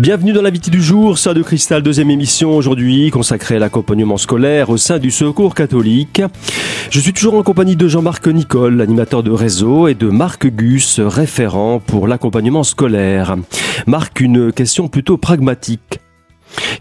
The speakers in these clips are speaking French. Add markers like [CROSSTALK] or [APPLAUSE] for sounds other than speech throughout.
Bienvenue dans l'invité du jour, ça de Cristal, deuxième émission aujourd'hui consacrée à l'accompagnement scolaire au sein du Secours catholique. Je suis toujours en compagnie de Jean-Marc Nicole, animateur de réseau, et de Marc Gus, référent pour l'accompagnement scolaire. Marc, une question plutôt pragmatique.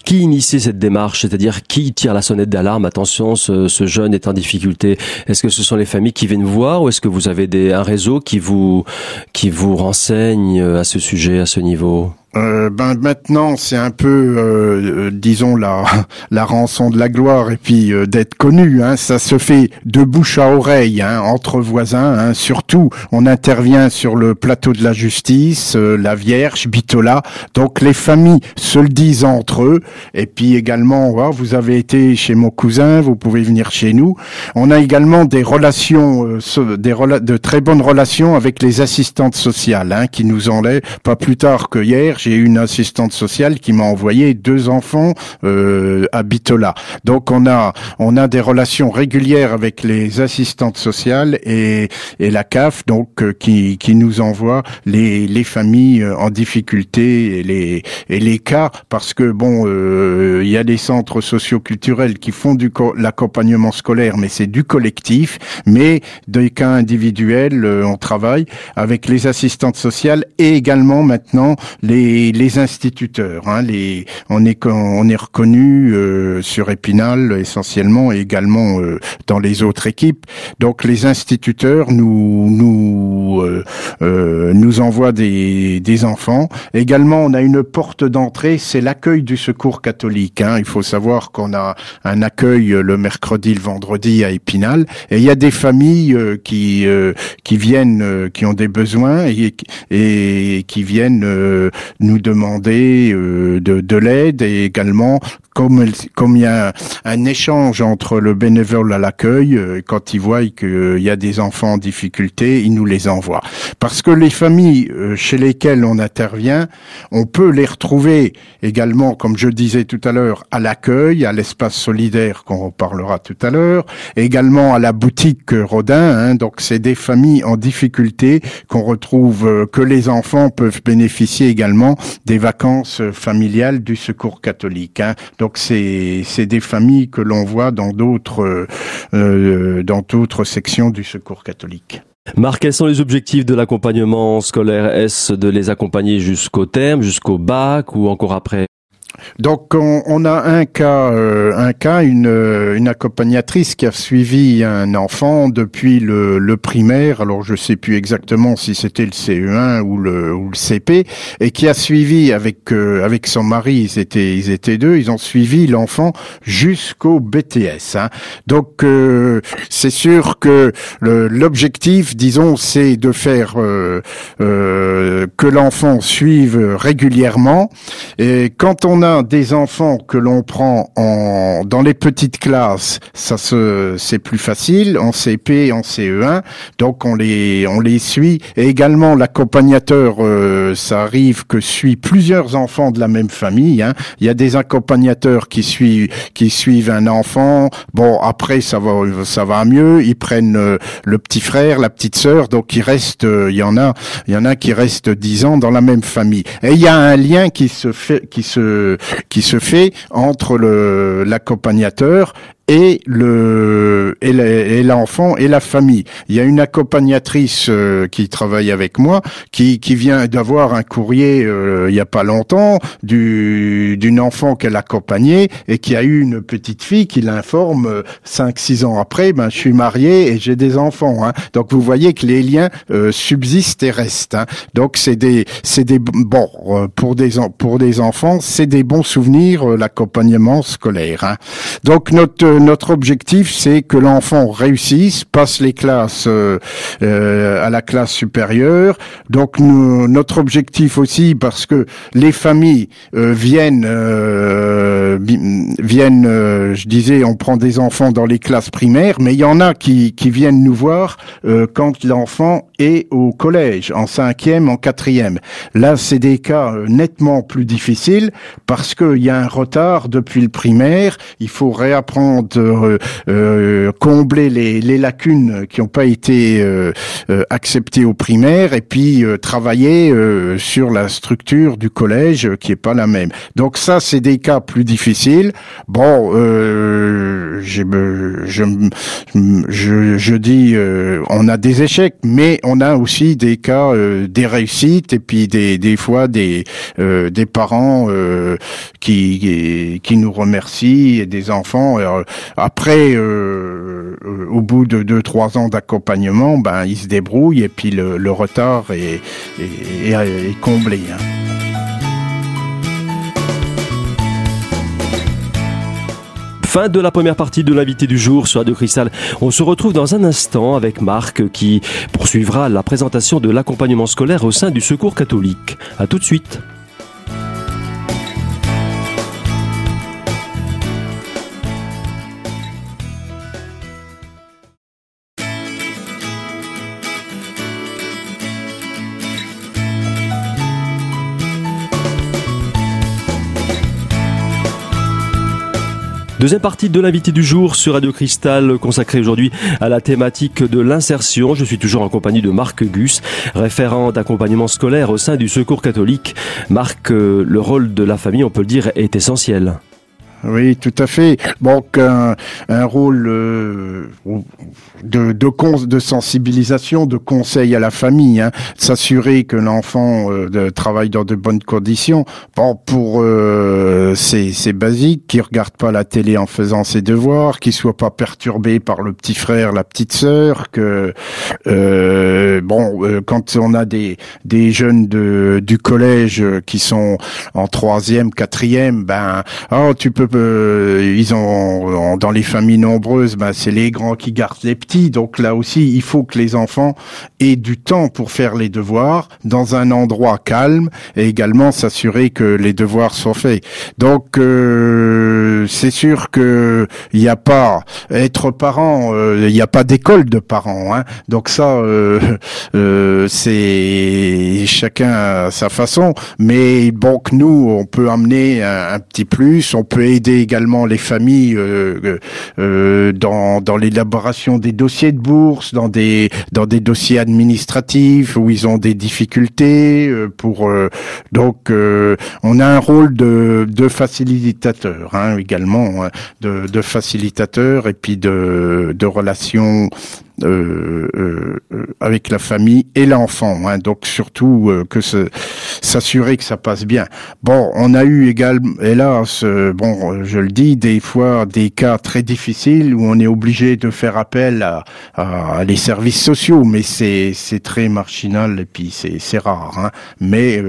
Qui initie cette démarche? C'est-à-dire qui tire la sonnette d'alarme? Attention, ce, jeune est en difficulté. Est-ce que ce sont les familles qui viennent voir ou est-ce que vous avez des, un réseau qui vous qui vous renseigne à ce sujet, à ce niveau? Euh, ben maintenant c'est un peu euh, euh, disons la [LAUGHS] la rançon de la gloire et puis euh, d'être connu hein, ça se fait de bouche à oreille hein, entre voisins hein, surtout on intervient sur le plateau de la justice la Vierge Bitola. Donc les familles se le disent entre eux. Et puis également oh, vous avez été chez mon cousin vous pouvez venir chez nous. On a également des relations des de très bonnes relations avec les assistantes sociales hein, qui nous en pas plus tard que hier j'ai une assistante sociale qui m'a envoyé deux enfants euh, à Bitola. Donc on a on a des relations régulières avec les assistantes sociales et, et la CAF donc euh, qui, qui nous envoie les, les familles euh, en difficulté et les et les cas parce que bon euh, il y a des centres socioculturels qui font du l'accompagnement scolaire mais c'est du collectif mais des cas individuels on travaille avec les assistantes sociales et également maintenant les les, instituteurs. Hein, les, on est on est reconnu euh, sur Épinal essentiellement et également euh, dans les autres équipes. Donc les instituteurs nous nous euh, nous envoient des, des enfants. Également, on a une porte d'entrée, c'est l'accueil du Secours catholique. Hein. Il faut savoir qu'on a un accueil le mercredi, le vendredi à Épinal, et il y a des familles qui qui viennent, qui ont des besoins et, et qui viennent nous demander euh, de, de l'aide et également comme, comme il y a un, échange entre le bénévole à l'accueil, euh, quand ils voient qu'il y a des enfants en difficulté, ils nous les envoient. Parce que les familles euh, chez lesquelles on intervient, on peut les retrouver également, comme je disais tout à l'heure, à l'accueil, à l'espace solidaire qu'on parlera tout à l'heure, également à la boutique Rodin. Hein, donc c'est des familles en difficulté qu'on retrouve, euh, que les enfants peuvent bénéficier également des vacances familiales du Secours catholique. Hein. Donc c'est des familles que l'on voit dans d'autres euh, dans d'autres sections du Secours catholique. Marc, quels sont les objectifs de l'accompagnement scolaire? Est-ce de les accompagner jusqu'au terme, jusqu'au bac ou encore après? Donc on, a un cas, euh, un cas, une, euh, une accompagnatrice qui a suivi un enfant depuis le, primaire. Alors je sais plus exactement si c'était le CE1 ou le, ou CP, et qui a suivi avec euh, avec son mari. Ils étaient ils étaient deux. Ils ont suivi l'enfant jusqu'au BTS. Hein. Donc c'est sûr que l'objectif, disons, c'est de faire que l'enfant suive régulièrement. Et quand on a des enfants que l'on prend en dans les petites classes, ça se c'est plus facile en CP, en CE1, donc on les on les suit. Et également l'accompagnateur, euh, ça arrive que suit plusieurs enfants de la même famille. Hein. Il y a des accompagnateurs qui suivent qui suivent un enfant. Bon après ça va ça va mieux. Ils prennent euh, le petit frère, la petite sœur, donc il reste euh, il y en a il y en a qui restent dix ans dans la même famille. Et il y a un lien qui se fait qui se qui se fait entre l'accompagnateur et le et l'enfant et, la famille. Il y a une accompagnatrice euh, qui travaille avec moi qui qui vient d'avoir un courrier euh, il y a pas longtemps du d'une enfant qu'elle accompagnait et qui a eu une petite fille qui l'informe euh, cinq six ans après ben je suis marié et j'ai des enfants hein. Donc vous voyez que les liens subsistent et restent. Hein. Donc c'est des c'est des bon pour des pour des enfants, c'est des bons souvenirs l'accompagnement scolaire hein. Donc notre notre objectif, c'est que l'enfant réussisse, passe les classes euh, euh, à la classe supérieure. Donc nous, notre objectif aussi, parce que les familles euh, viennent, viennent, je disais, on prend des enfants dans les classes primaires, mais il y en a qui, qui viennent nous voir quand l'enfant est au collège, en cinquième, en quatrième. Là, c'est des cas nettement plus difficiles parce qu'il y a un retard depuis le primaire. Il faut réapprendre de combler les, les, lacunes qui n'ont pas été acceptées au primaire et puis travailler sur la structure du collège qui est pas la même. Donc ça, c'est des cas plus difficiles. Bon, je, je, je, je dis, on a des échecs, mais on a aussi des cas, des réussites et puis des, des fois des, des parents qui, qui nous remercient et des enfants. Après, au bout de deux trois ans d'accompagnement, ben se débrouillent et puis le, retard est, est, comblé. Hein. Fin de la première partie de l'invité du jour sur Radio Cristal. On se retrouve dans un instant avec Marc qui poursuivra la présentation de l'accompagnement scolaire au sein du Secours catholique. À tout de suite. Deuxième partie de l'invité du jour sur Radio Cristal, consacrée aujourd'hui à la thématique de l'insertion. Je suis toujours en compagnie de Marc Gus, référent d'accompagnement scolaire au sein du Secours catholique. Marc, euh, le rôle de la famille, on peut le dire, est essentiel. Oui, tout à fait. Donc un, un rôle euh, de, de, de, sensibilisation, de conseil à la famille, hein, s'assurer que l'enfant euh, travaille dans de bonnes conditions. Bon, pour euh, c'est basique, qu'il regarde pas la télé en faisant ses devoirs, qu'il soit pas perturbé par le petit frère, la petite sœur, que euh, bon, euh, quand on a des des jeunes de du collège qui sont en troisième, quatrième, ben oh tu peux euh, ils ont dans les familles nombreuses, ben, c'est les grands qui gardent les petits. Donc là aussi, il faut que les enfants aient du temps pour faire les devoirs dans un endroit calme et également s'assurer que les devoirs sont faits. Donc euh, c'est sûr que il n'y a pas être parent, euh, il n'y a pas d'école de parents. Hein. Donc ça, [LAUGHS] c'est chacun à sa façon. Mais bon, que nous, on peut amener un, un petit plus, on peut aider également les familles euh, euh, euh, dans, dans l'élaboration des dossiers de bourse, dans des dans des dossiers administratifs où ils ont des difficultés. pour donc on a un rôle de, de facilitateur hein, également, hein, de, de facilitateur et puis de de relations euh, euh, avec la famille et l'enfant. Hein, donc surtout euh, que s'assurer que ça passe bien. Bon, on a eu également, hélas, bon, je le dis, des fois des cas très difficiles où on est obligé de faire appel à, à les services sociaux, mais c'est très marginal et puis c'est rare. Hein. Mais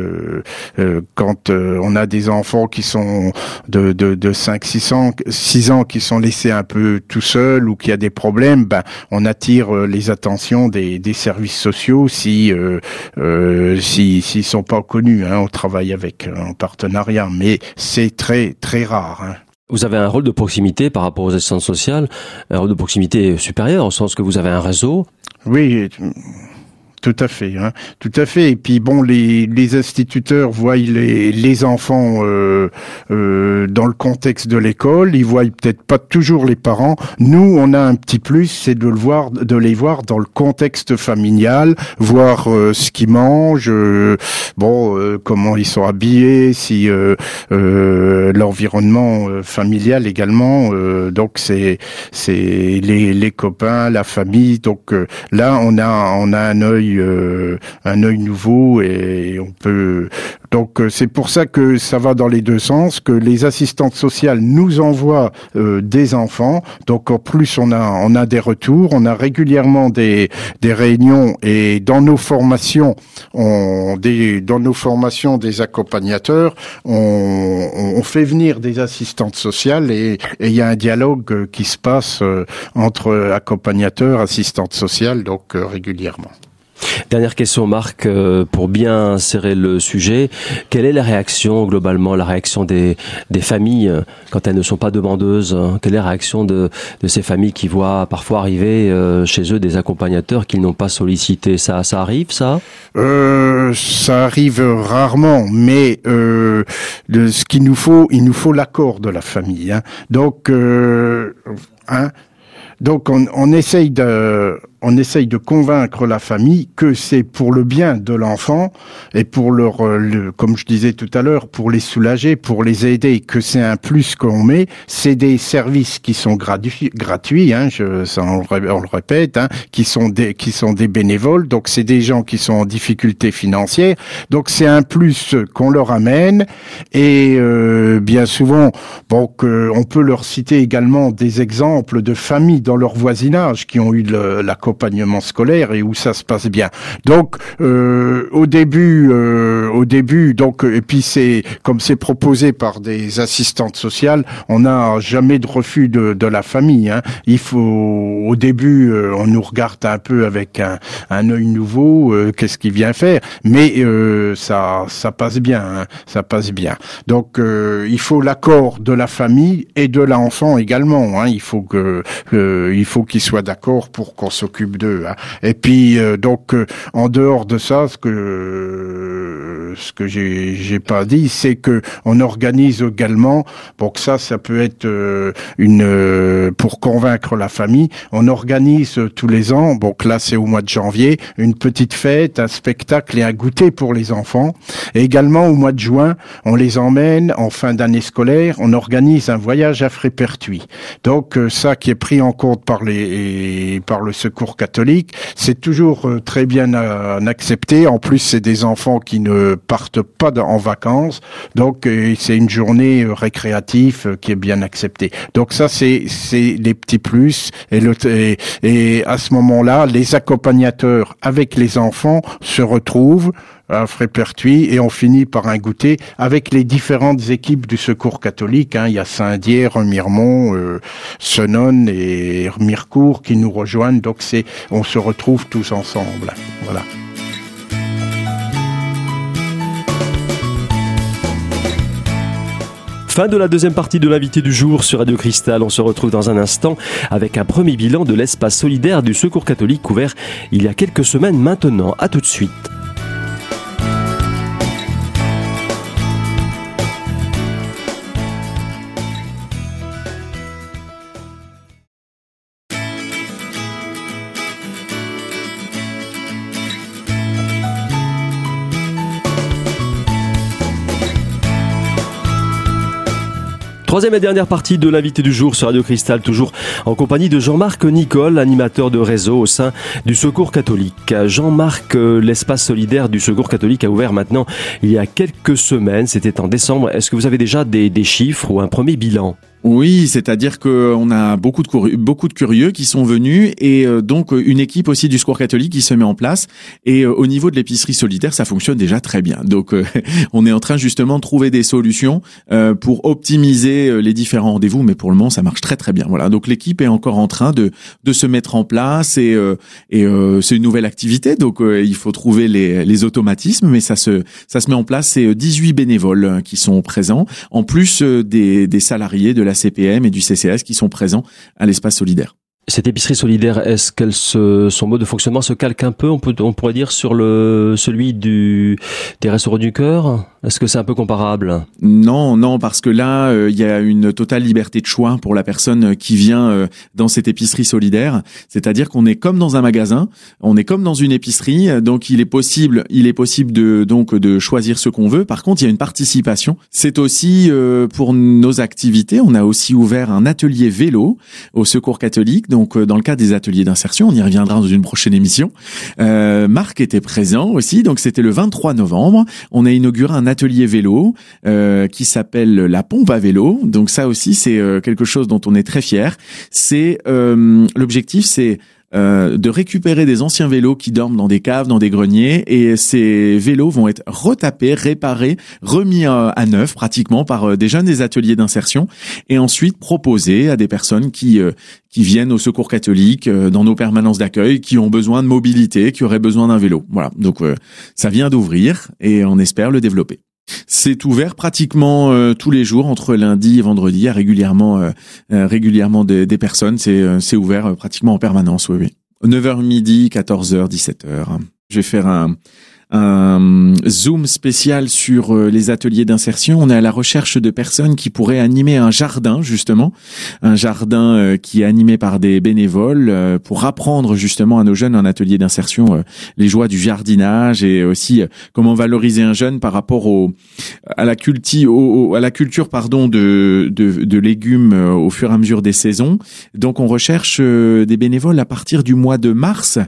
quand on a des enfants qui sont de de, de 5 6 ans 6 ans qui sont laissés un peu tout seuls ou qui a des problèmes, ben on attire euh, les attentions des, services sociaux si euh, euh, s'ils sont pas connus. Hein, on travaille avec en partenariat, mais c'est très très rare. Hein. Vous avez un rôle de proximité par rapport aux assistantes sociales, un rôle de proximité supérieur, au sens que vous avez un réseau. Oui, tout à fait, hein. tout à fait. Et puis bon, les, instituteurs voient les, enfants euh, euh, dans le contexte de l'école. Ils voient peut-être pas toujours les parents. Nous, on a un petit plus, c'est de le voir, de les voir dans le contexte familial, voir euh, ce qu'ils mangent, bon, comment ils sont habillés, si l'environnement familial également. donc c'est c'est les, les copains, la famille. Donc là, on a on a un œil euh, un œil nouveau et on peut donc euh, c'est pour ça que ça va dans les deux sens, que les assistantes sociales nous envoient euh, des enfants. Donc en plus on a on a des retours, on a régulièrement des des réunions et dans nos formations, on des dans nos formations des accompagnateurs, on, on fait venir des assistantes sociales et il y a un dialogue qui se passe entre accompagnateurs, assistantes sociales, donc régulièrement. Dernière question, Marc, euh, pour bien serrer le sujet, quelle est la réaction globalement, la réaction des, des familles euh, quand elles ne sont pas demandeuses hein? Quelle est la réaction de, de ces familles qui voient parfois arriver euh, chez eux des accompagnateurs qu'ils n'ont pas sollicités? Ça, ça arrive, ça? Euh, Ça arrive rarement, mais euh, de, ce qu'il nous faut, il nous faut l'accord de la famille. Hein. Donc, euh, hein, donc on, on essaye de on essaye de convaincre la famille que c'est pour le bien de l'enfant et pour leur, euh, comme je disais tout à l'heure, pour les soulager, pour les aider, que c'est un plus qu'on met. C'est des services qui sont gratuits, gratuits hein, je, ça, on, le répète, hein, qui sont des qui sont des bénévoles. Donc c'est des gens qui sont en difficulté financière. Donc c'est un plus qu'on leur amène et euh, bien souvent, donc on peut leur citer également des exemples de familles dans leur voisinage qui ont eu la accompagnement scolaire et où ça se passe bien. Donc euh, au début, euh, au début, donc et puis c'est comme c'est proposé par des assistantes sociales, on n'a jamais de refus de, de la famille. Hein. Il faut au début, euh, on nous regarde un peu avec un, un œil nouveau, euh, qu'est-ce qu'il vient faire, mais euh, ça ça passe bien, hein, ça passe bien. Donc euh, il faut l'accord de la famille et de l'enfant également. Hein. Il faut que il faut qu'il soit d'accord pour qu'on s'occupe Hein. Et puis euh, donc euh, en dehors de ça, ce que ce que j'ai j'ai pas dit, c'est que on organise également. Que ça, ça peut être euh, une pour convaincre la famille. On organise tous les ans. Donc là, c'est au mois de janvier, une petite fête, un spectacle et un goûter pour les enfants. Et également au mois de juin, on les emmène en fin d'année scolaire. On organise un voyage à Frépertuis. Donc ça qui est pris en compte par les par le secours catholique, c'est toujours euh, très bien euh, accepté. En plus, c'est des enfants qui ne partent pas en vacances, donc euh, c'est une journée récréative qui est bien acceptée. Donc ça, c'est c'est les petits plus. Et, le, et, et à ce moment-là, les accompagnateurs avec les enfants se retrouvent à Frépertuis et on finit par un goûter avec les différentes équipes du Secours catholique. Hein. Il y a Saint-Dié, Remiremont, euh, et Remircourt qui nous rejoignent. Donc on se retrouve tous ensemble. Voilà. Fin de la deuxième partie de l'invité du jour sur Radio Cristal. On se retrouve dans un instant avec un premier bilan de l'espace solidaire du Secours catholique ouvert il y a quelques semaines maintenant. À tout de suite. Troisième et dernière partie de l'invité du jour sur Radio Cristal, toujours en compagnie de Jean-Marc Nicole, animateur de réseau au sein du Secours catholique. Jean-Marc, l'espace solidaire du Secours catholique a ouvert maintenant il y a quelques semaines, c'était en décembre. Est-ce que vous avez déjà des, des chiffres ou un premier bilan? Oui, c'est-à-dire qu'on a beaucoup de, beaucoup de curieux qui sont venus et euh, donc une équipe aussi du Secours catholique qui se met en place. Et euh, au niveau de l'épicerie solidaire, ça fonctionne déjà très bien. Donc euh, [LAUGHS] on est en train justement de trouver des solutions pour optimiser les différents rendez-vous, mais pour le moment ça marche très très bien. Voilà, donc l'équipe est encore en train de, de se mettre en place et, et c'est une nouvelle activité, donc il faut trouver les, les automatismes, mais ça se, ça se met en place. C'est 18 bénévoles qui sont présents, en plus des, des salariés de la la CPM et du CCS qui sont présents à l'espace solidaire. Cette épicerie solidaire, est-ce qu'elle son mode de fonctionnement se calque un peu, on, pourrait dire, sur le, celui du, des restaurants du cœur? Est-ce que c'est un peu comparable? Non, non, parce que là, euh, il y a une totale liberté de choix pour la personne qui vient euh, dans cette épicerie solidaire. C'est-à-dire qu'on est comme dans un magasin, on est comme dans une épicerie, donc il est possible, il est possible de donc de choisir ce qu'on veut. Par contre, il y a une participation. C'est aussi euh, pour nos activités, on a aussi ouvert un atelier vélo au Secours catholique. Dans le cadre des ateliers d'insertion, on y reviendra dans une prochaine émission. Marc était présent aussi, donc c'était le 23 novembre. On a inauguré un atelier vélo euh, qui s'appelle la pompe à vélo. Donc ça aussi c'est euh, quelque chose dont on est très fier. C'est euh, l'objectif, c'est de récupérer des anciens vélos qui dorment dans des caves, dans des greniers, et ces vélos vont être retapés, réparés, remis à, neuf pratiquement par des jeunes des ateliers d'insertion, et ensuite proposés à des personnes qui qui viennent au secours catholique dans nos permanences d'accueil, qui ont besoin de mobilité, qui auraient besoin d'un vélo. Voilà, donc ça vient d'ouvrir et on espère le développer. C'est ouvert pratiquement euh, tous les jours entre lundi et vendredi. Il y a régulièrement, euh, euh, régulièrement des, des personnes. C'est, c'est ouvert pratiquement en permanence. Oui, oui. 9h midi, 14h, 17h. Je vais faire un, un zoom spécial sur euh, les ateliers d'insertion. On est à la recherche de personnes qui pourraient animer un jardin, justement, un jardin euh, qui est animé par des bénévoles euh, pour apprendre justement à nos jeunes en atelier d'insertion les joies du jardinage et aussi comment valoriser un jeune par rapport au à la culti au, à la culture pardon de, de, de légumes au fur et à mesure des saisons. Donc on recherche des bénévoles à partir du mois de mars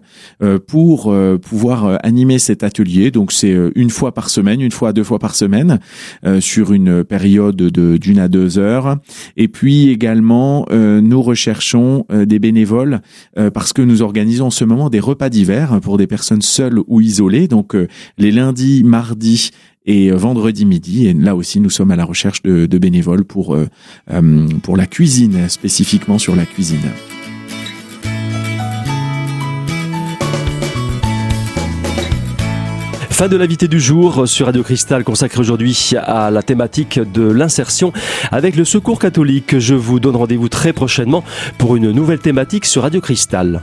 pour pouvoir animer cet atelier donc c'est euh, une fois par semaine, une fois deux fois par semaine, euh, sur une période de d'une à deux heures. Et puis également, euh, nous recherchons des bénévoles parce que nous organisons en ce moment des repas d'hiver pour des personnes seules ou isolées. Donc les lundis, mardis et vendredi midi. Et là aussi, nous sommes à la recherche de, de bénévoles pour pour la cuisine, spécifiquement sur la cuisine. Fin de l'invité du jour sur Radio Cristal consacré aujourd'hui à la thématique de l'insertion avec le Secours catholique. Je vous donne rendez-vous très prochainement pour une nouvelle thématique sur Radio Cristal.